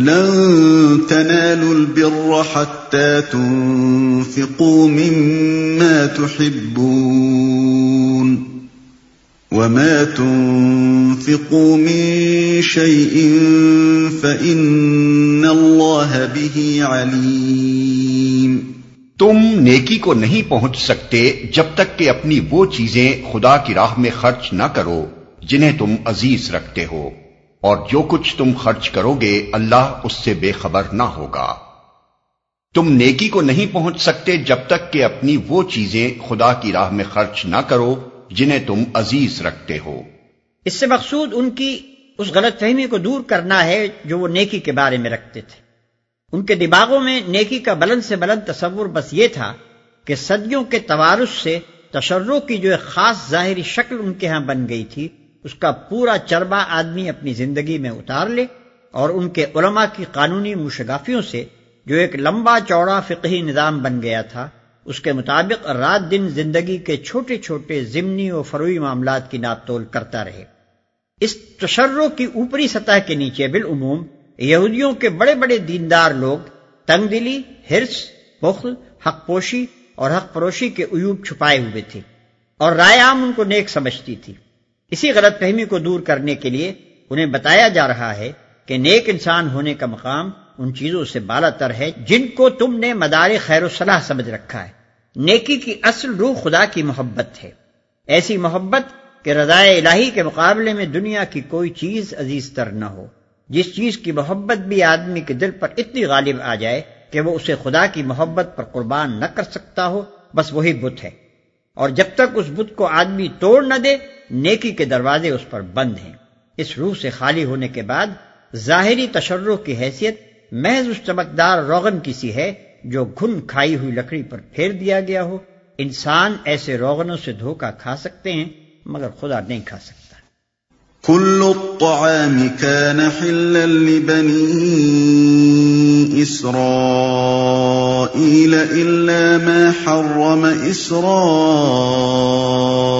لن تنالوا البر حتى تنفقوا مما تحبون وما تنفقوا من شيء فإن الله به عليم تم نیکی کو نہیں پہنچ سکتے جب تک کہ اپنی وہ چیزیں خدا کی راہ میں خرچ نہ کرو جنہیں تم عزیز رکھتے ہو۔ اور جو کچھ تم خرچ کرو گے اللہ اس سے بے خبر نہ ہوگا۔ تم نیکی کو نہیں پہنچ سکتے جب تک کہ اپنی وہ چیزیں خدا کی راہ میں خرچ نہ کرو جنہیں تم عزیز رکھتے ہو۔ اس سے مقصود ان کی اس غلط فہمی کو دور کرنا ہے جو وہ نیکی کے بارے میں رکھتے تھے۔ ان کے دماغوں میں نیکی کا بلند سے بلند تصور بس یہ تھا کہ صدیوں کے توارث سے تشروں کی جو ایک خاص ظاہری شکل ان کے ہاں بن گئی تھی اس کا پورا چربا آدمی اپنی زندگی میں اتار لے اور ان کے علماء کی قانونی مشگافیوں سے جو ایک لمبا چوڑا فقہی نظام بن گیا تھا، اس کے مطابق رات دن زندگی کے چھوٹے چھوٹے ضمنی و فروئی معاملات کی ناپ تول کرتا رہے۔ اس تشروں کی اوپری سطح کے نیچے بالعموم یہودیوں کے بڑے بڑے دیندار لوگ تنگ دلی ہرس بخل حق پوشی اور حق پروشی کے عیوب چھپائے ہوئے تھے اور رائے عام ان کو نیک سمجھتی تھی۔ اسی غلط فہمی کو دور کرنے کے لیے انہیں بتایا جا رہا ہے کہ نیک انسان ہونے کا مقام ان چیزوں سے بالا تر ہے جن کو تم نے مدار خیر و صلاح سمجھ رکھا ہے۔ نیکی کی اصل روح خدا کی محبت ہے۔ ایسی محبت کہ رضائے الہی کے مقابلے میں دنیا کی کوئی چیز عزیز تر نہ ہو۔ جس چیز کی محبت بھی آدمی کے دل پر اتنی غالب آ جائے کہ وہ اسے خدا کی محبت پر قربان نہ کر سکتا ہو، بس وہی بت ہے۔ اور جب تک اس بت کو آدمی توڑ نہ دے نیکی کے دروازے اس پر بند ہیں۔ اس روح سے خالی ہونے کے بعد ظاہری تشرح کی حیثیت محض اس چمکدار روغن کی سی ہے جو گھن کھائی ہوئی لکڑی پر پھیر دیا گیا ہو۔ انسان ایسے روغنوں سے دھوکہ کھا سکتے ہیں، مگر خدا نہیں کھا سکتا۔ كل الطعام كان حلا لبني إسرائيل إلا ما حرم إسرائيل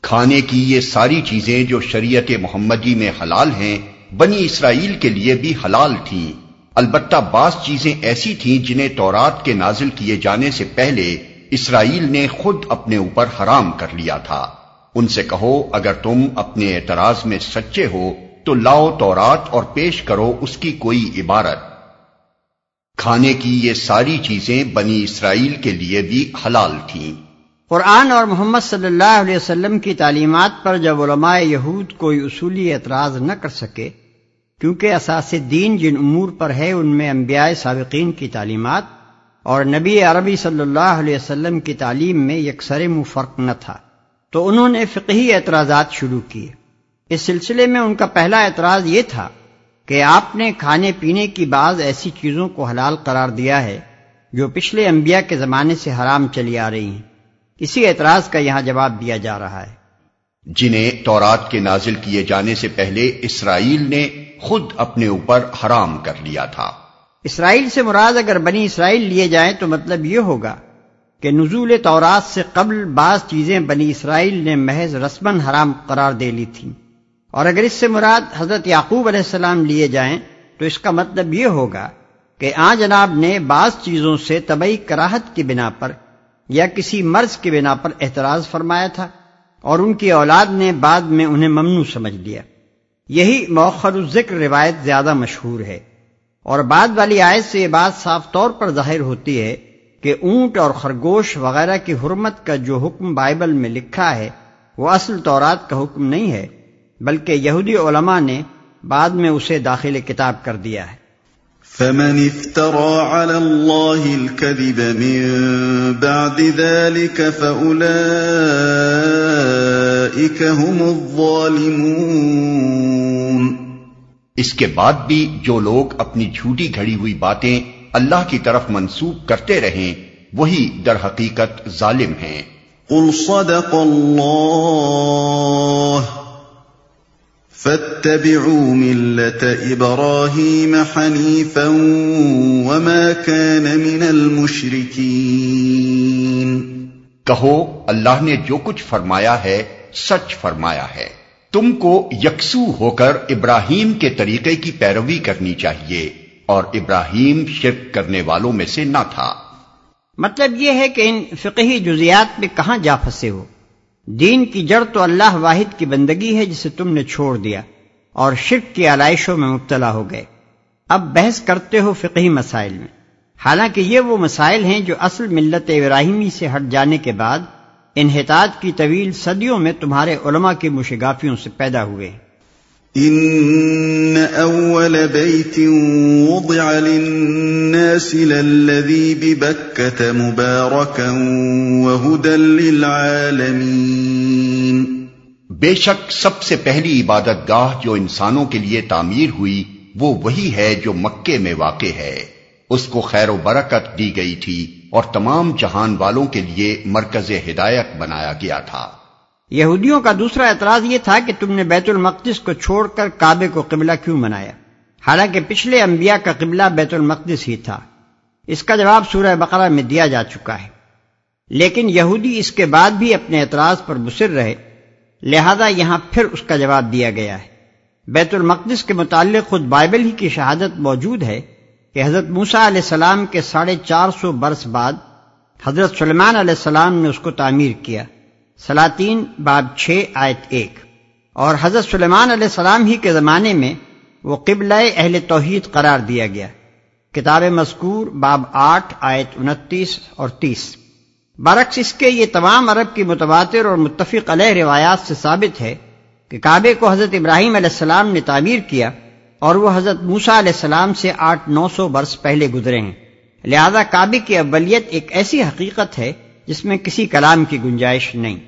کھانے کی یہ ساری چیزیں جو شریعت محمدی میں حلال ہیں، بنی اسرائیل کے لیے بھی حلال تھیں۔ البتہ بعض چیزیں ایسی تھیں جنہیں تورات کے نازل کیے جانے سے پہلے اسرائیل نے خود اپنے اوپر حرام کر لیا تھا۔ ان سے کہو، اگر تم اپنے اعتراض میں سچے ہو، تو لاؤ تورات اور پیش کرو اس کی کوئی عبارت۔ کھانے کی یہ ساری چیزیں بنی اسرائیل کے لیے بھی حلال تھیں۔ قرآن اور محمد صلی اللہ علیہ وسلم کی تعلیمات پر جب علماء یہود کوئی اصولی اعتراض نہ کر سکے، کیونکہ اساس دین جن امور پر ہے، ان میں انبیاء سابقین کی تعلیمات اور نبی عربی صلی اللہ علیہ وسلم کی تعلیم میں یکسر منہ فرق نہ تھا۔ تو انہوں نے فقہی اعتراضات شروع کیے۔ اس سلسلے میں ان کا پہلا اعتراض یہ تھا کہ آپ نے کھانے پینے کی بعض ایسی چیزوں کو حلال قرار دیا ہے جو پچھلے انبیاء کے زمانے سے حرام چلی آ رہی ہیں۔ اسی اعتراض کا یہاں جواب دیا جا رہا ہے۔ جنہیں تورات کے نازل کیے جانے سے پہلے اسرائیل نے خود اپنے اوپر حرام کر لیا تھا۔ اسرائیل سے مراد اگر بنی اسرائیل لیے جائیں تو مطلب یہ ہوگا کہ نزول تورات سے قبل بعض چیزیں بنی اسرائیل نے محض رسمن حرام قرار دے لی تھیں۔ اور اگر اس سے مراد حضرت یعقوب علیہ السلام لیے جائیں تو اس کا مطلب یہ ہوگا کہ آ جناب نے بعض چیزوں سے طبعی کراہت کی بنا پر یا کسی مرض کی بنا پر احتراز فرمایا تھا اور ان کی اولاد نے بعد میں انہیں ممنوع سمجھ لیا۔ یہی موخر الذکر روایت زیادہ مشہور ہے۔ اور بعد والی آیت سے یہ بات صاف طور پر ظاہر ہوتی ہے کہ اونٹ اور خرگوش وغیرہ کی حرمت کا جو حکم بائبل میں لکھا ہے، وہ اصل طورات کا حکم نہیں ہے، بلکہ یہودی علماء نے بعد میں اسے داخل کتاب کر دیا ہے۔ فمن افترى على الله الكذب من بعد ذلك فأولئك هم الظالمون. اس کے بعد بھی جو لوگ اپنی جھوٹی گھڑی ہوئی باتیں اللہ کی طرف منسوب کرتے رہیں وہی در حقیقت ظالم ہیں۔ قل صدق اللہ فاتبعوا ملة ابراہیم حنیفا وما كان من المشرکین کہو اللہ نے جو کچھ فرمایا ہے سچ فرمایا ہے۔ تم کو یکسو ہو کر ابراہیم کے طریقے کی پیروی کرنی چاہیے اور ابراہیم شرک کرنے والوں میں سے نہ تھا۔ مطلب یہ ہے کہ ان فقہی جزیات میں کہاں جا پھنسے ہو؟ دین کی جڑ تو اللہ واحد کی بندگی ہے جسے تم نے چھوڑ دیا اور شرک کی آلائشوں میں مبتلا ہو گئے۔ اب بحث کرتے ہو فقہی مسائل میں۔ حالانکہ یہ وہ مسائل ہیں جو اصل ملت ابراہیمی سے ہٹ جانے کے بعد انحطاط کی طویل صدیوں میں تمہارے علماء کی مشگافیوں سے پیدا ہوئے۔ ان اول بیت وضع للناس للذی ببکت مبارکا وہدا للعالمین بے شک سب سے پہلی عبادت گاہ جو انسانوں کے لیے تعمیر ہوئی وہ وہی ہے جو مکے میں واقع ہے۔ اس کو خیر و برکت دی گئی تھی اور تمام جہان والوں کے لیے مرکز ہدایت بنایا گیا تھا۔ یہودیوں کا دوسرا اعتراض یہ تھا کہ تم نے بیت المقدس کو چھوڑ کر کعبے کو قبلہ کیوں بنایا حالانکہ پچھلے انبیاء کا قبلہ بیت المقدس ہی تھا۔ اس کا جواب سورہ بقرہ میں دیا جا چکا ہے۔ لیکن یہودی اس کے بعد بھی اپنے اعتراض پر بسر رہے۔ لہذا یہاں پھر اس کا جواب دیا گیا ہے۔ بیت المقدس کے متعلق خود بائبل ہی کی شہادت موجود ہے کہ حضرت موسا علیہ السلام کے ساڑھے چار سو برس بعد حضرت سلمان علیہ السلام نے اس کو تعمیر کیا۔ سلاطین باب چھ، آیت ایک۔ اور حضرت سلیمان علیہ السلام ہی کے زمانے میں وہ قبل اہل توحید قرار دیا گیا۔ کتاب مذکور، باب آٹھ، آیت انتیس اور تیس۔ برعکس اس کے یہ تمام عرب کی متواتر اور متفق علیہ روایات سے ثابت ہے کہ کعبے کو حضرت ابراہیم علیہ السلام نے تعمیر کیا اور وہ حضرت موسا علیہ السلام سے آٹھ، نو سو برس پہلے گزرے ہیں۔ لہذا کعبے کی اولیت ایک ایسی حقیقت ہے جس میں کسی کلام کی گنجائش نہیں۔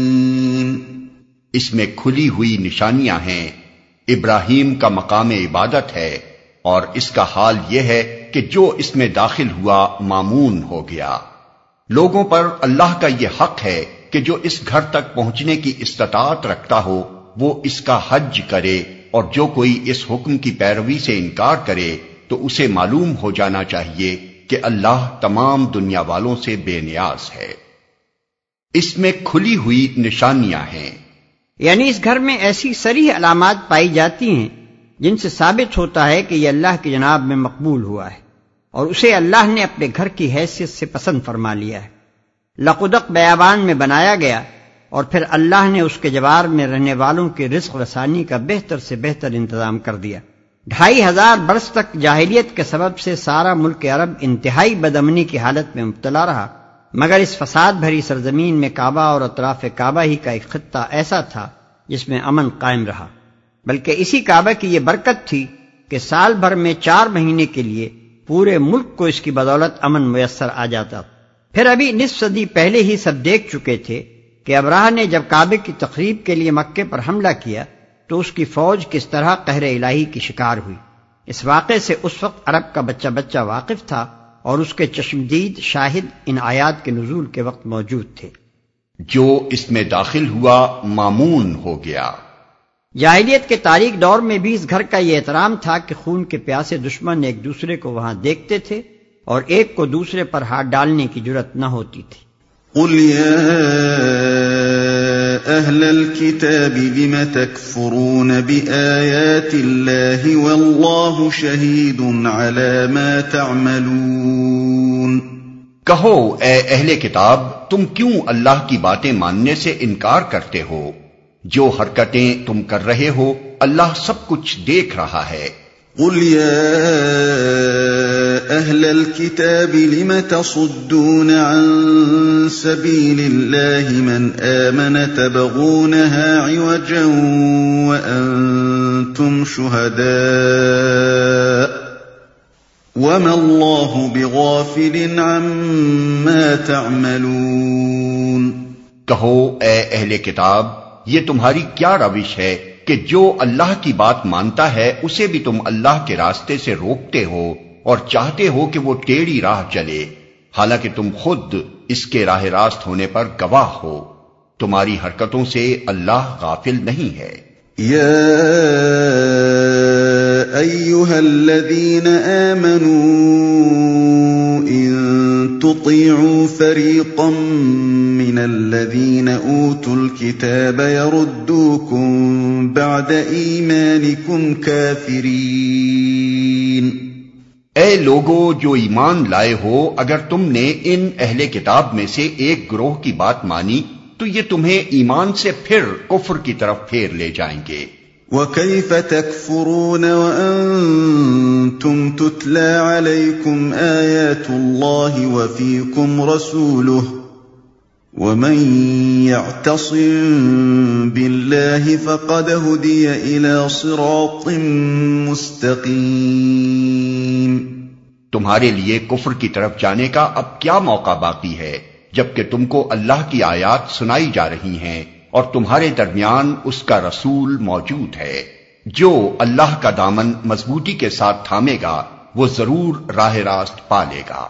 اس میں کھلی ہوئی نشانیاں ہیں۔ ابراہیم کا مقام عبادت ہے اور اس کا حال یہ ہے کہ جو اس میں داخل ہوا معمون ہو گیا۔ لوگوں پر اللہ کا یہ حق ہے کہ جو اس گھر تک پہنچنے کی استطاعت رکھتا ہو، وہ اس کا حج کرے اور جو کوئی اس حکم کی پیروی سے انکار کرے، تو اسے معلوم ہو جانا چاہیے کہ اللہ تمام دنیا والوں سے بے نیاز ہے۔ اس میں کھلی ہوئی نشانیاں ہیں۔ یعنی اس گھر میں ایسی سری علامات پائی جاتی ہیں جن سے ثابت ہوتا ہے کہ یہ اللہ کی جناب میں مقبول ہوا ہے اور اسے اللہ نے اپنے گھر کی حیثیت سے پسند فرما لیا ہے۔ لقدق بیابان میں بنایا گیا اور پھر اللہ نے اس کے جوار میں رہنے والوں کے رزق رسانی کا بہتر سے بہتر انتظام کر دیا۔ ڈھائی ہزار برس تک جاہلیت کے سبب سے سارا ملک عرب انتہائی بدمنی کی حالت میں مبتلا رہا۔ مگر اس فساد بھری سرزمین میں کعبہ اور اطراف کعبہ ہی کا ایک خطہ ایسا تھا جس میں امن قائم رہا، بلکہ اسی کعبہ کی یہ برکت تھی کہ سال بھر میں چار مہینے کے لیے پورے ملک کو اس کی بدولت امن میسر آ جاتا۔ پھر ابھی نصف صدی پہلے ہی سب دیکھ چکے تھے کہ ابراہ نے جب کعبے کی تقریب کے لیے مکے پر حملہ کیا تو اس کی فوج کس طرح قہر الہی کی شکار ہوئی۔ اس واقعے سے اس وقت عرب کا بچہ بچہ واقف تھا۔ اور اس کے چشمدید شاہد ان آیات کے نزول کے وقت موجود تھے۔ جو اس میں داخل ہوا معمون ہو گیا۔ جاہلیت کے تاریخ دور میں بھی اس گھر کا یہ احترام تھا کہ خون کے پیاسے دشمن ایک دوسرے کو وہاں دیکھتے تھے اور ایک کو دوسرے پر ہاتھ ڈالنے کی جرت نہ ہوتی تھی۔ قل أهل الكتاب لم تكفرون بآيات الله والله شهيد على ما تعملون کہو اے اہل کتاب تم کیوں اللہ کی باتیں ماننے سے انکار کرتے ہو؟ جو حرکتیں تم کر رہے ہو اللہ سب کچھ دیکھ رہا ہے۔ قل يا أهل الكتاب لم تصدون عن سبيل الله من آمن تبغونها عوجا وأنتم شهداء وما الله بغافل عما تعملون کہو، اے اہل کتاب، یہ تمہاری کیا روش ہے کہ جو اللہ کی بات مانتا ہے، اسے بھی تم اللہ کے راستے سے روکتے ہو۔ اور چاہتے ہو کہ وہ ٹیڑھی راہ چلے۔ حالانکہ تم خود اس کے راہ راست ہونے پر گواہ ہو۔ تمہاری حرکتوں سے اللہ غافل نہیں ہے۔ یا ایوہا الذین آمنوا ان تطیعوا فریقا من الذین اوتوا الكتاب یردوکم بعد ایمانکم کافرین۔ اے لوگو، جو ایمان لائے ہو، اگر تم نے ان اہل کتاب میں سے ایک گروہ کی بات مانی، تو یہ تمہیں ایمان سے پھر کفر کی طرف پھیر لے جائیں گے۔ وَكَيْفَ تَكْفُرُونَ وَأَنتُمْ تُتْلَى عَلَيْكُمْ آيَاتُ اللَّهِ وَفِيكُمْ رَسُولُهُ ومن يعتصم بالله فقد هدي الى صراط مستقيم۔ تمہارے لیے کفر کی طرف جانے کا اب کیا موقع باقی ہے؟ جبکہ تم کو اللہ کی آیات سنائی جا رہی ہیں اور تمہارے درمیان اس کا رسول موجود ہے۔ جو اللہ کا دامن مضبوطی کے ساتھ تھامے گا، وہ ضرور راہ راست پالے گا۔